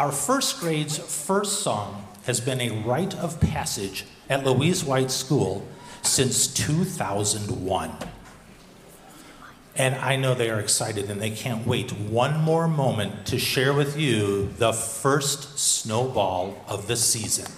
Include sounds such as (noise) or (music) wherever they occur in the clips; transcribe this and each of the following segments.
Our first grade's first song has been a rite of passage at Louise White School since 2001. And I know they are excited and they can't wait one more moment to share with you the first snowball of the season.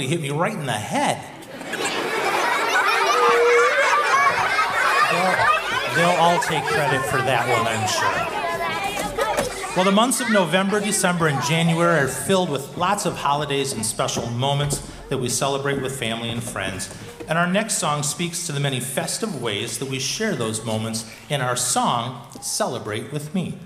Somebody hit me right in the head. They'll, they'll all take credit for that one, I'm sure. Well, the months of November, December, and January are filled with lots of holidays and special moments that we celebrate with family and friends. And our next song speaks to the many festive ways that we share those moments in our song, Celebrate with Me.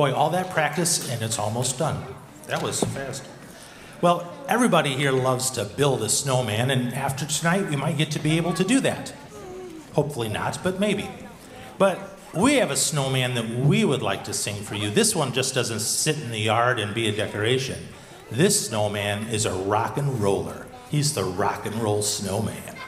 Boy, all that practice and it's almost done. That was fast. Well, everybody here loves to build a snowman, and after tonight, we might get to be able to do that. Hopefully not, but maybe. But we have a snowman that we would like to sing for you. This one just doesn't sit in the yard and be a decoration. This snowman is a rock and roller. He's the rock and roll snowman.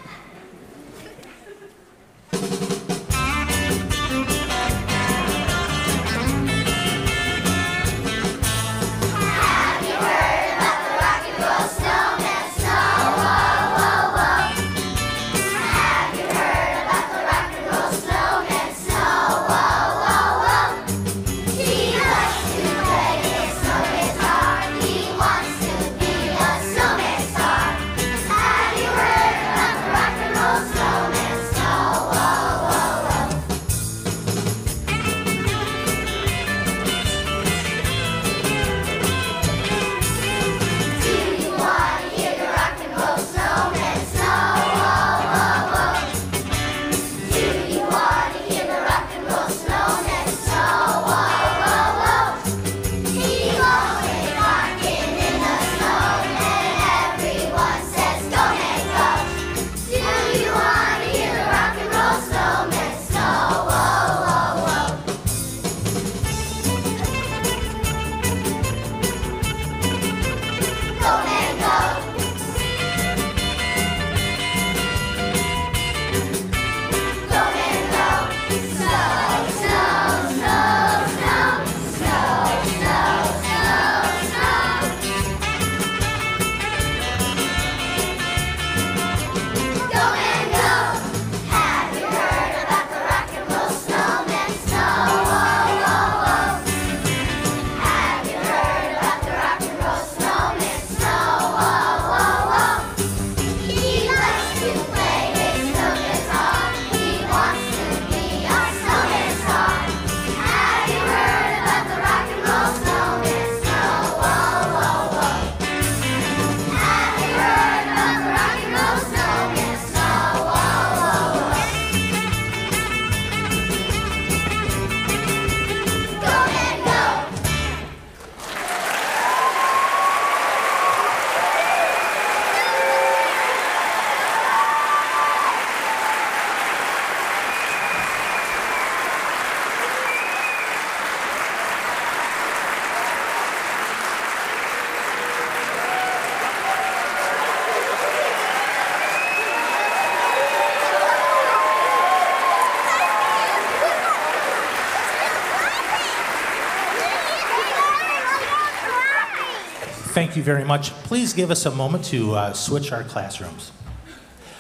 Thank you very much. Please give us a moment to uh, switch our classrooms.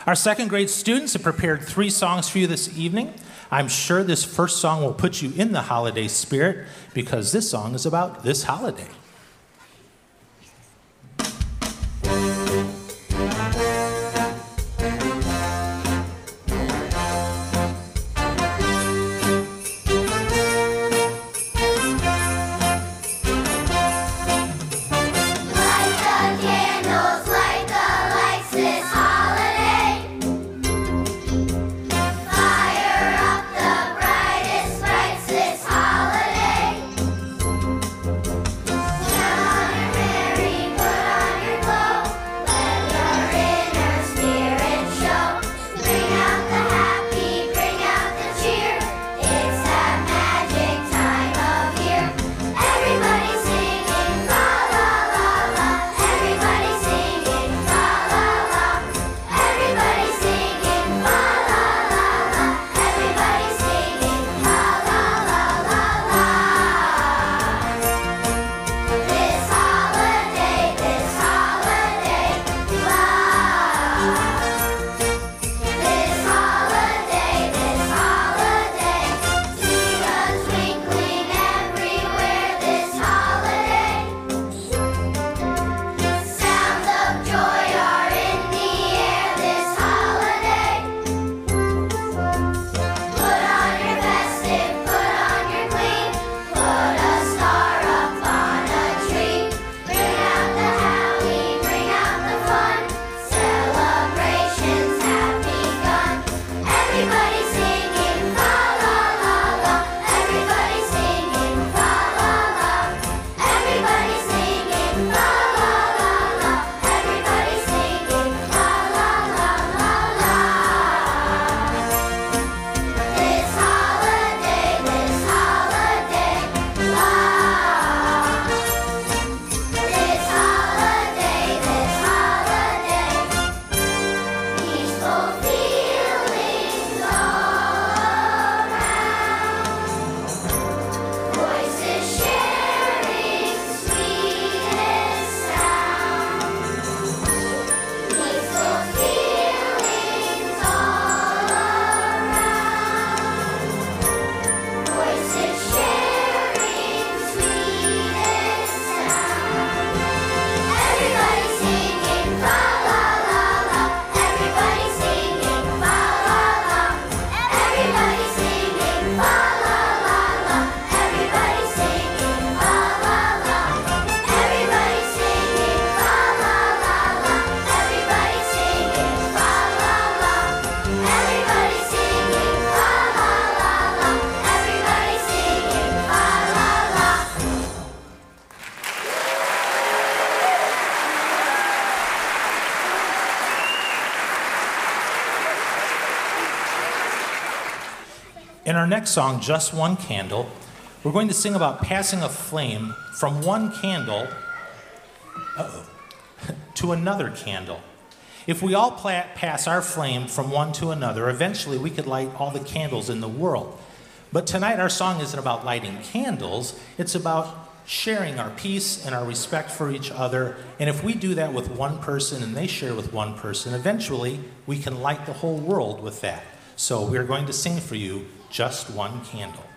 Our second grade students have prepared three songs for you this evening. I'm sure this first song will put you in the holiday spirit because this song is about this holiday. next song, Just One Candle, we're going to sing about passing a flame from one candle (laughs) to another candle. If we all pla- pass our flame from one to another, eventually we could light all the candles in the world. But tonight, our song isn't about lighting candles, it's about sharing our peace and our respect for each other. And if we do that with one person and they share with one person, eventually we can light the whole world with that. So we're going to sing for you just one candle.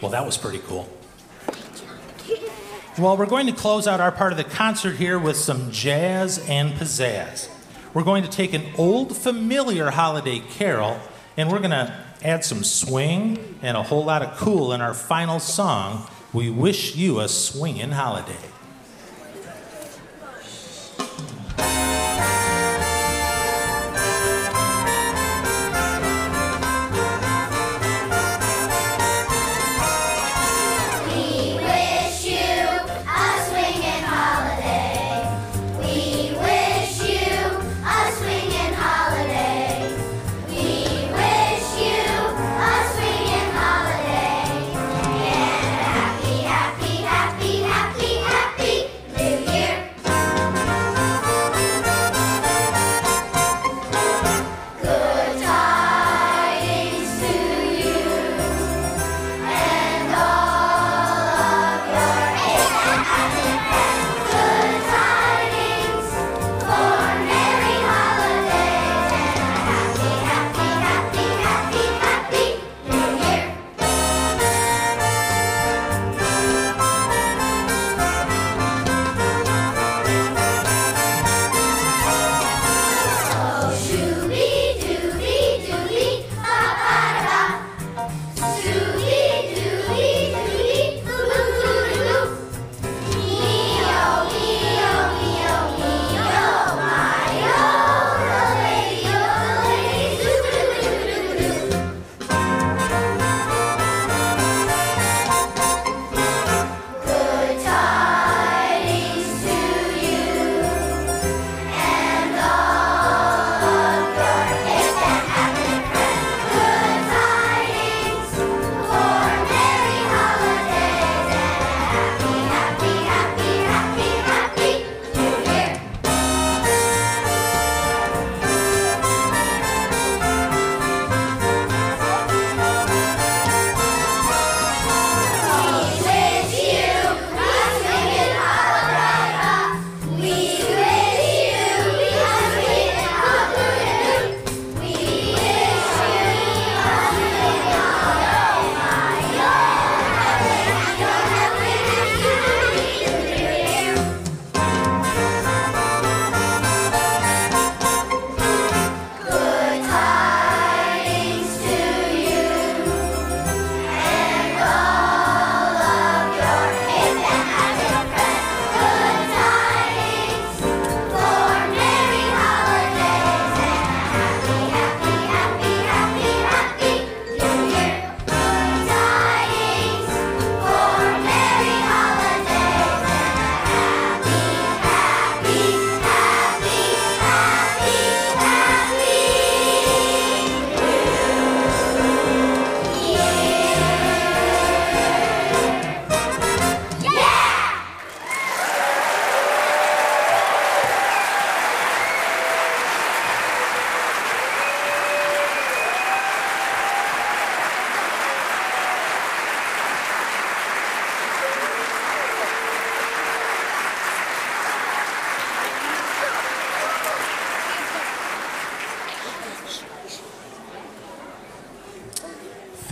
Well, that was pretty cool. Well, we're going to close out our part of the concert here with some jazz and pizzazz. We're going to take an old familiar holiday carol and we're going to add some swing and a whole lot of cool in our final song, We Wish You a Swingin' Holiday.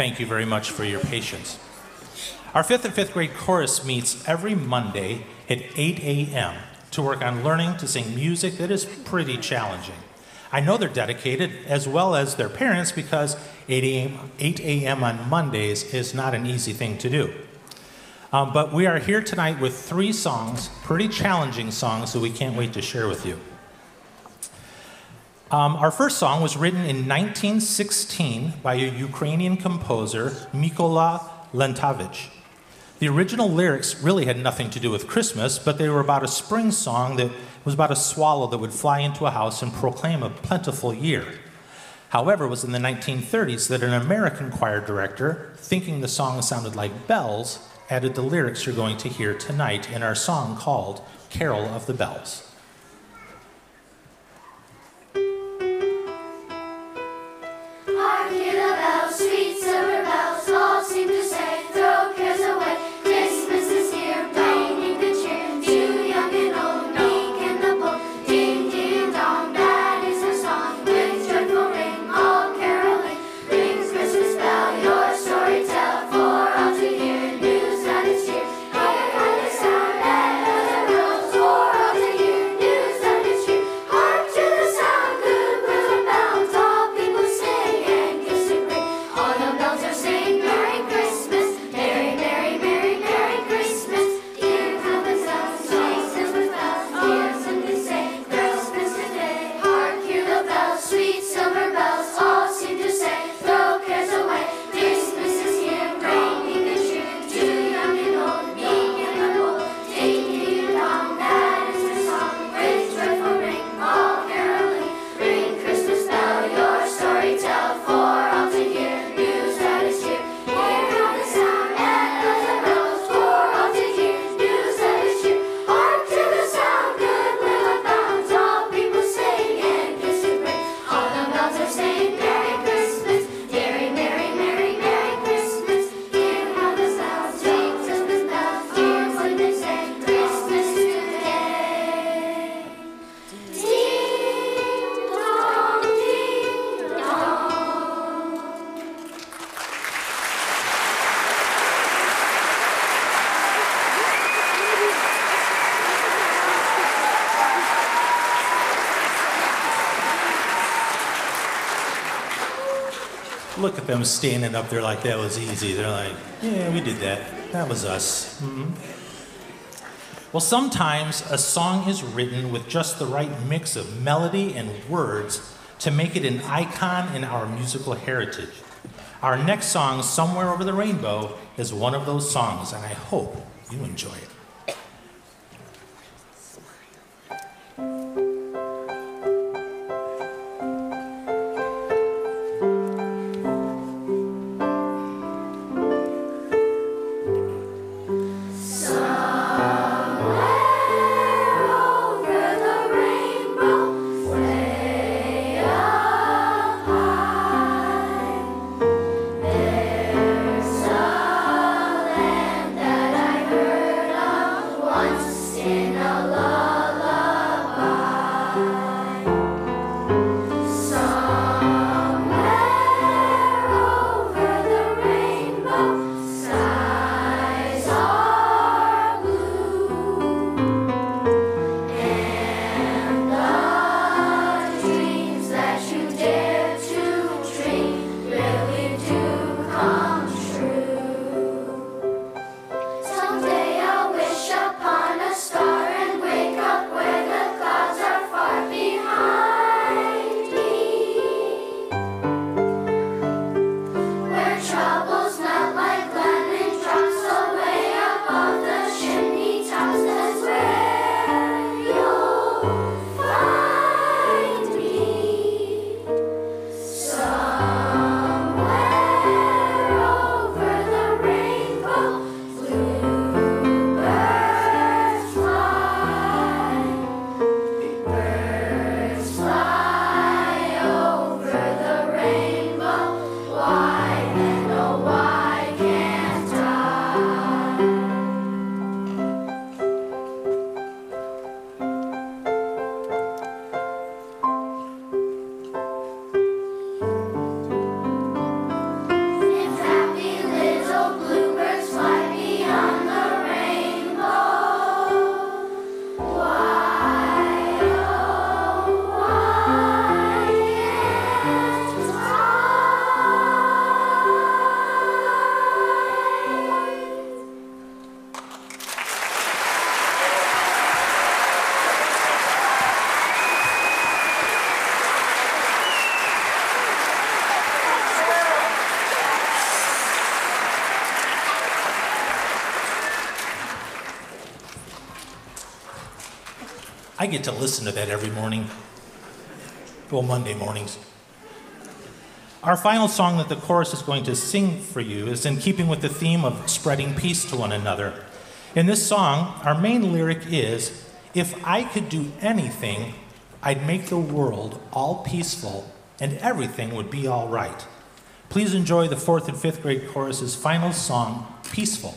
Thank you very much for your patience. Our fifth and fifth grade chorus meets every Monday at 8 a.m. to work on learning to sing music that is pretty challenging. I know they're dedicated as well as their parents because 8 a.m. 8 a.m. on Mondays is not an easy thing to do. Um, but we are here tonight with three songs, pretty challenging songs that we can't wait to share with you. Um, our first song was written in 1916 by a Ukrainian composer, Mykola Leontovych. The original lyrics really had nothing to do with Christmas, but they were about a spring song that was about a swallow that would fly into a house and proclaim a plentiful year. However, it was in the 1930s that an American choir director, thinking the song sounded like bells, added the lyrics you're going to hear tonight in our song called Carol of the Bells. Them standing up there like that was easy. They're like, yeah, we did that. That was us. Mhm. Well, sometimes a song is written with just the right mix of melody and words to make it an icon in our musical heritage. Our next song, Somewhere Over the Rainbow, is one of those songs, and I hope you enjoy it. Get to listen to that every morning. Well, Monday mornings. Our final song that the chorus is going to sing for you is in keeping with the theme of spreading peace to one another. In this song, our main lyric is If I could do anything, I'd make the world all peaceful and everything would be all right. Please enjoy the fourth and fifth grade chorus's final song, Peaceful.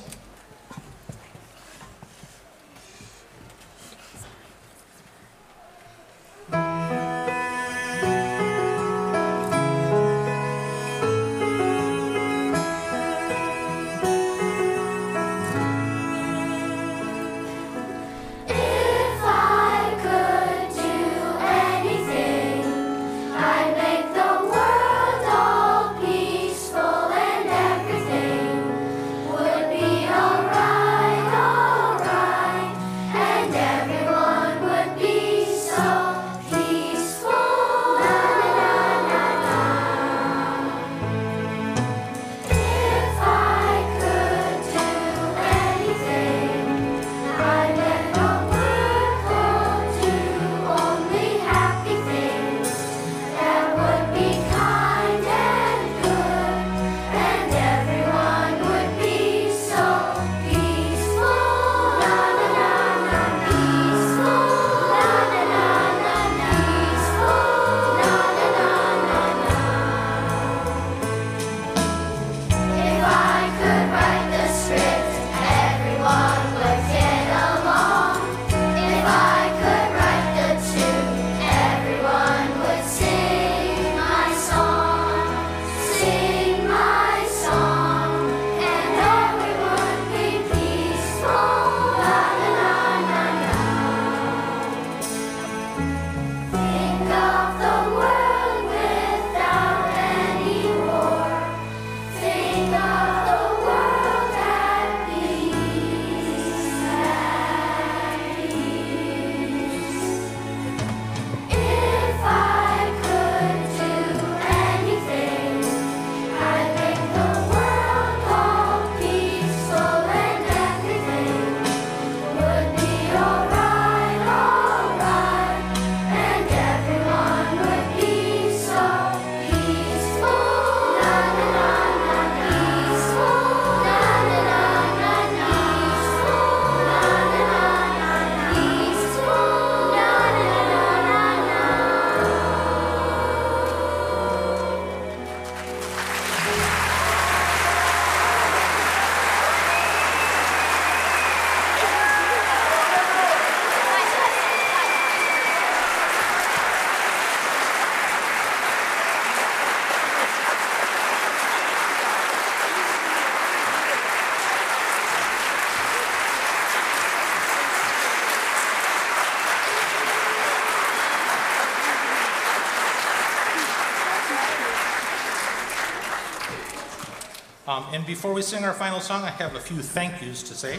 And before we sing our final song, I have a few thank yous to say.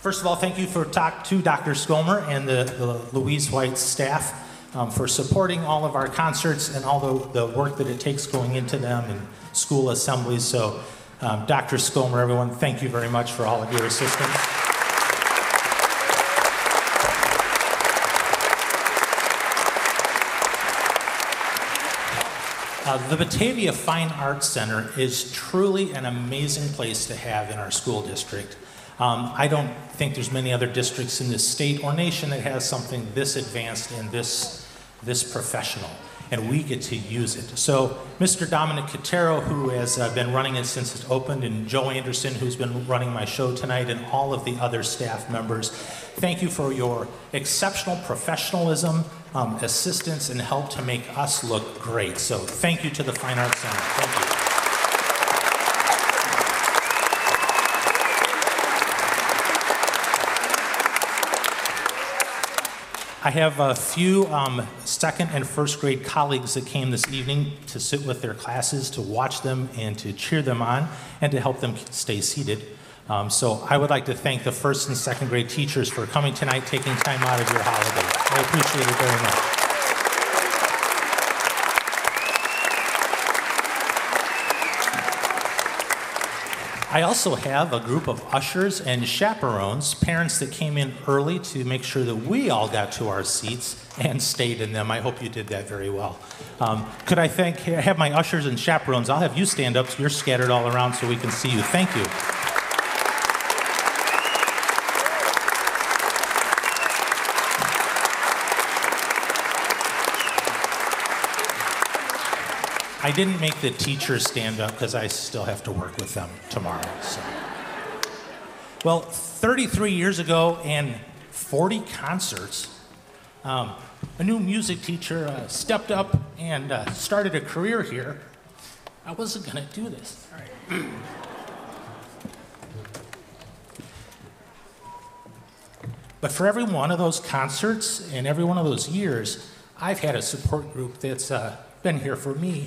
First of all, thank you for talk to Dr. Skomer and the, the Louise White staff um, for supporting all of our concerts and all the, the work that it takes going into them and school assemblies. So, um, Dr. Skomer, everyone, thank you very much for all of your assistance. Uh, the Batavia Fine Arts Center is truly an amazing place to have in our school district. Um, I don't think there's many other districts in this state or nation that has something this advanced and this, this professional, and we get to use it. So, Mr. Dominic Catero, who has uh, been running it since it opened, and Joe Anderson, who's been running my show tonight, and all of the other staff members, thank you for your exceptional professionalism, um, assistance, and help to make us look great. So, thank you to the Fine Arts Center. Thank you. I have a few um, second and first grade colleagues that came this evening to sit with their classes, to watch them, and to cheer them on, and to help them stay seated. Um, so I would like to thank the first and second grade teachers for coming tonight, taking time out of your holiday. I appreciate it very much. I also have a group of ushers and chaperones, parents that came in early to make sure that we all got to our seats and stayed in them. I hope you did that very well. Um, could I thank, have my ushers and chaperones? I'll have you stand up so you're scattered all around so we can see you. Thank you. I didn't make the teachers stand up because I still have to work with them tomorrow. So. Well, 33 years ago and 40 concerts, um, a new music teacher uh, stepped up and uh, started a career here. I wasn't going to do this. (clears throat) But for every one of those concerts and every one of those years, I've had a support group that's uh, been here for me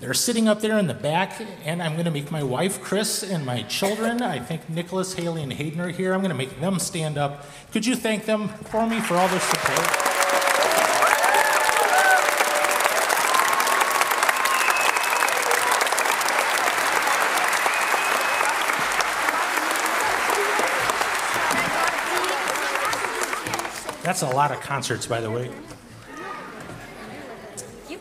they're sitting up there in the back, and I'm going to make my wife, Chris, and my children, I think Nicholas, Haley, and Hayden are here. I'm going to make them stand up. Could you thank them for me for all their support? That's a lot of concerts, by the way.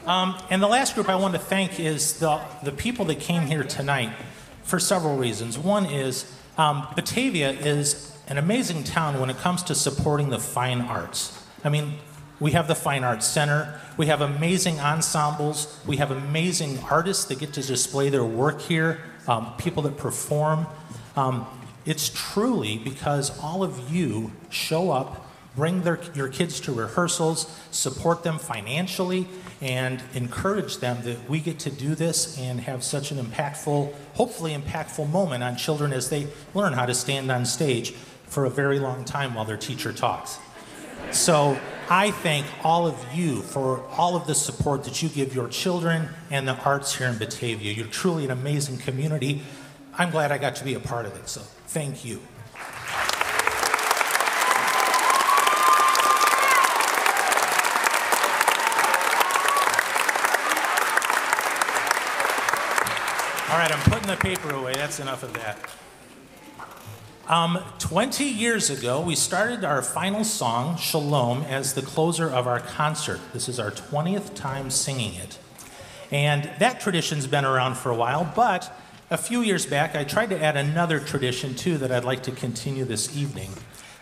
Um, and the last group I want to thank is the, the people that came here tonight for several reasons. One is um, Batavia is an amazing town when it comes to supporting the fine arts. I mean, we have the Fine Arts Center, we have amazing ensembles, we have amazing artists that get to display their work here, um, people that perform. Um, it's truly because all of you show up, bring their, your kids to rehearsals, support them financially, and encourage them that we get to do this and have such an impactful, hopefully impactful moment on children as they learn how to stand on stage for a very long time while their teacher talks. So I thank all of you for all of the support that you give your children and the arts here in Batavia. You're truly an amazing community. I'm glad I got to be a part of it, so thank you. All right, I'm putting the paper away. That's enough of that. Um, 20 years ago, we started our final song, Shalom, as the closer of our concert. This is our 20th time singing it. And that tradition's been around for a while, but a few years back, I tried to add another tradition too that I'd like to continue this evening.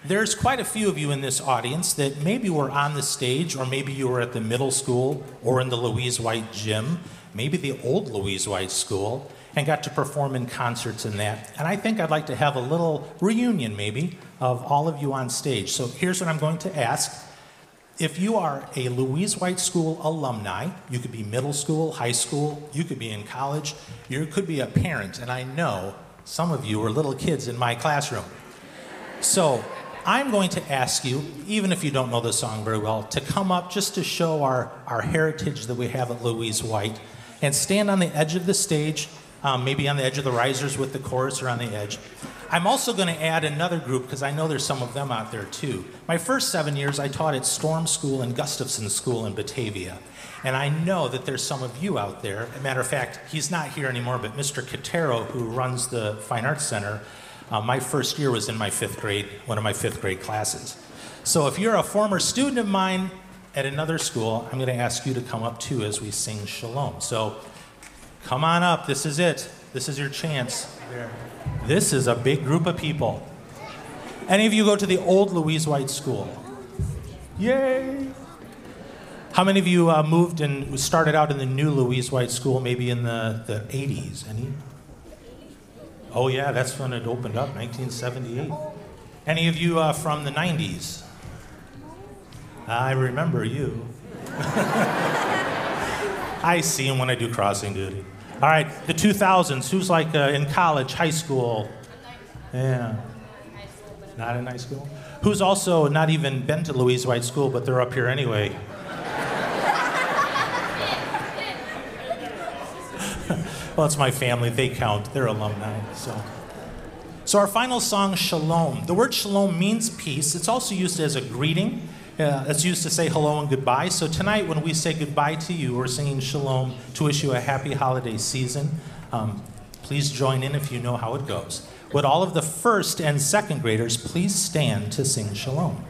There's quite a few of you in this audience that maybe were on the stage, or maybe you were at the middle school or in the Louise White gym, maybe the old Louise White school, and got to perform in concerts in that. And I think I'd like to have a little reunion, maybe, of all of you on stage. So here's what I'm going to ask. If you are a Louise White School alumni, you could be middle school, high school, you could be in college, you could be a parent, and I know some of you were little kids in my classroom. So I'm going to ask you, even if you don't know the song very well, to come up just to show our, our heritage that we have at Louise White and stand on the edge of the stage um, maybe on the edge of the risers with the chorus or on the edge. I'm also going to add another group because I know there's some of them out there too. My first seven years I taught at Storm School and Gustafson School in Batavia. And I know that there's some of you out there. As a matter of fact, he's not here anymore, but Mr. Catero, who runs the Fine Arts Center, uh, my first year was in my fifth grade, one of my fifth grade classes. So if you're a former student of mine at another school, I'm going to ask you to come up too as we sing Shalom. So come on up. This is it. This is your chance. This is a big group of people. Any of you go to the old Louise White School? Yay! How many of you uh, moved and started out in the new Louise White School maybe in the, the 80s? Any? Oh, yeah, that's when it opened up, 1978. Any of you uh, from the 90s? I remember you. (laughs) I see him when I do crossing duty. All right, the 2000s. Who's like uh, in college, high school? Yeah. Not in high school? Who's also not even been to Louise White School, but they're up here anyway? (laughs) well, it's my family. They count. They're alumni. So. So, our final song, Shalom. The word shalom means peace. It's also used as a greeting. Uh, it's used to say hello and goodbye. So, tonight, when we say goodbye to you, we're singing shalom to wish you a happy holiday season. Um, please join in if you know how it goes. Would all of the first and second graders please stand to sing shalom?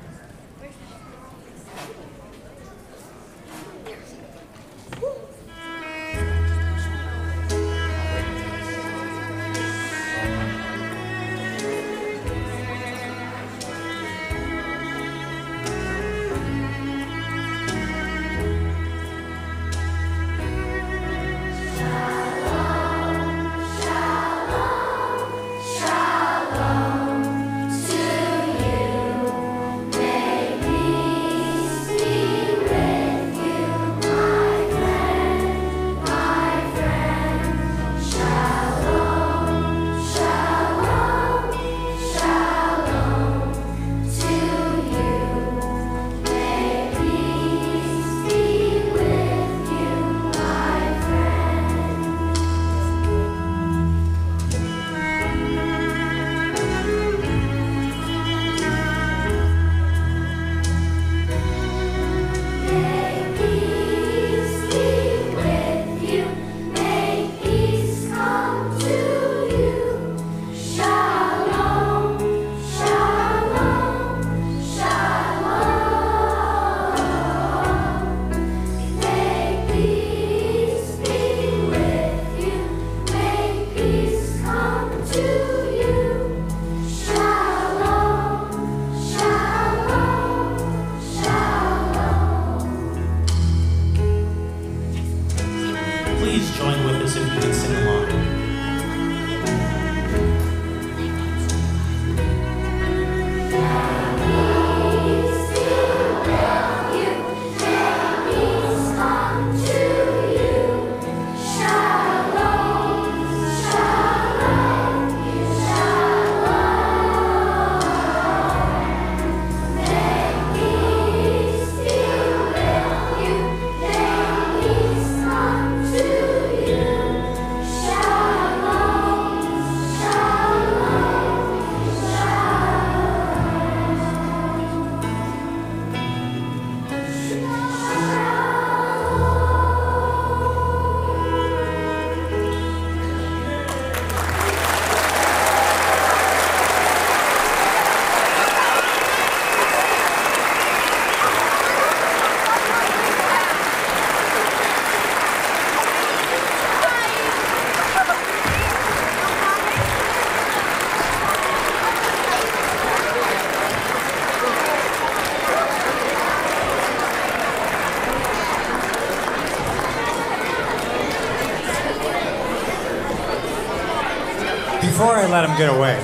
Let him get away,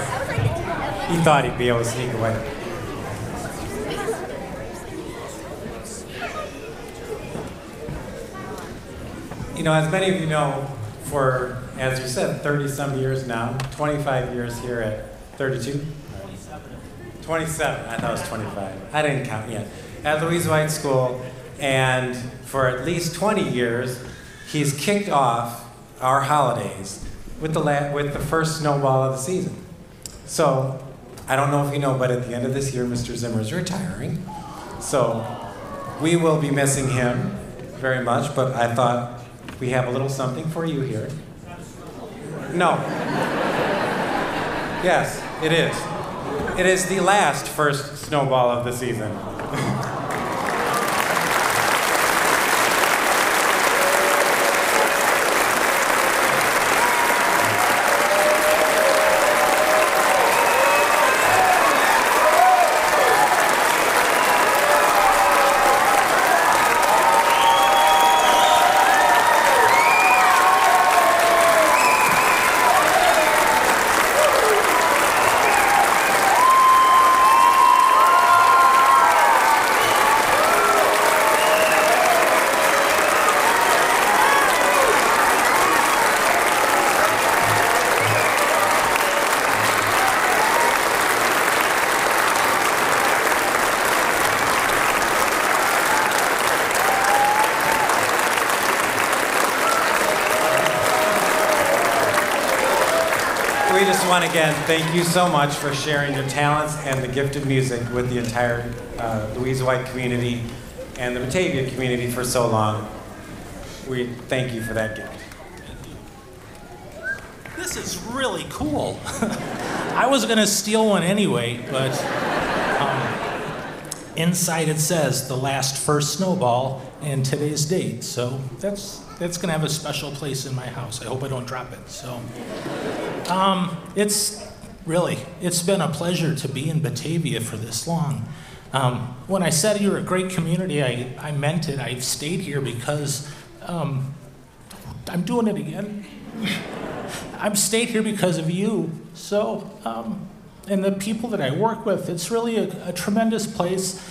he thought he'd be able to sneak away. You know, as many of you know, for, as you said, 30 some years now, 25 years here at 32? 27. I thought it was 25. I didn't count yet. At Louise White School, and for at least 20 years, he's kicked off our holidays with the la- with the first snowball of the season. So, I don't know if you know, but at the end of this year, Mr. Zimmer is retiring. So, we will be missing him very much. But I thought we have a little something for you here. No. Yes, it is. It is the last first snowball of the season. Again thank you so much for sharing your talents and the gift of music with the entire uh, Louise White community and the Batavia community for so long. We thank you for that gift. This is really cool. (laughs) I was going to steal one anyway, but um, inside it says the last first snowball and today's date. So that's that's going to have a special place in my house. I hope I don't drop it. So um, it's really it's been a pleasure to be in Batavia for this long. Um, when I said you're a great community, I, I meant it. I've stayed here because um, I'm doing it again. (laughs) I've stayed here because of you. So, um, and the people that I work with, it's really a, a tremendous place.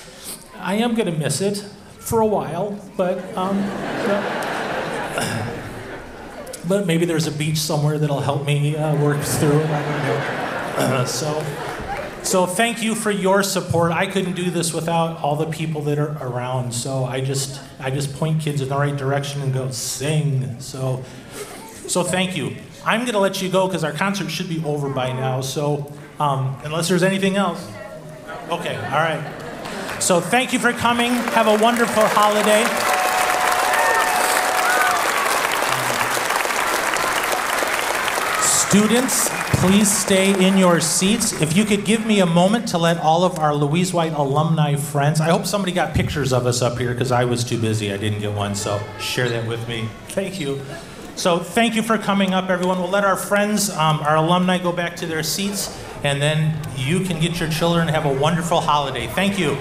I am going to miss it for a while, but um, know, but maybe there's a beach somewhere that'll help me uh, work through it. I don't know. Uh, so, so thank you for your support. I couldn't do this without all the people that are around. So I just, I just point kids in the right direction and go sing. So, so thank you. I'm to let you go because our concert should be over by now. So, um, unless there's anything else. Okay, all right. So, thank you for coming. Have a wonderful holiday. Students, please stay in your seats. If you could give me a moment to let all of our Louise White alumni friends, I hope somebody got pictures of us up here because I was too busy. I didn't get one, so share that with me. Thank you. So, thank you for coming up, everyone. We'll let our friends, um, our alumni, go back to their seats, and then you can get your children and have a wonderful holiday. Thank you.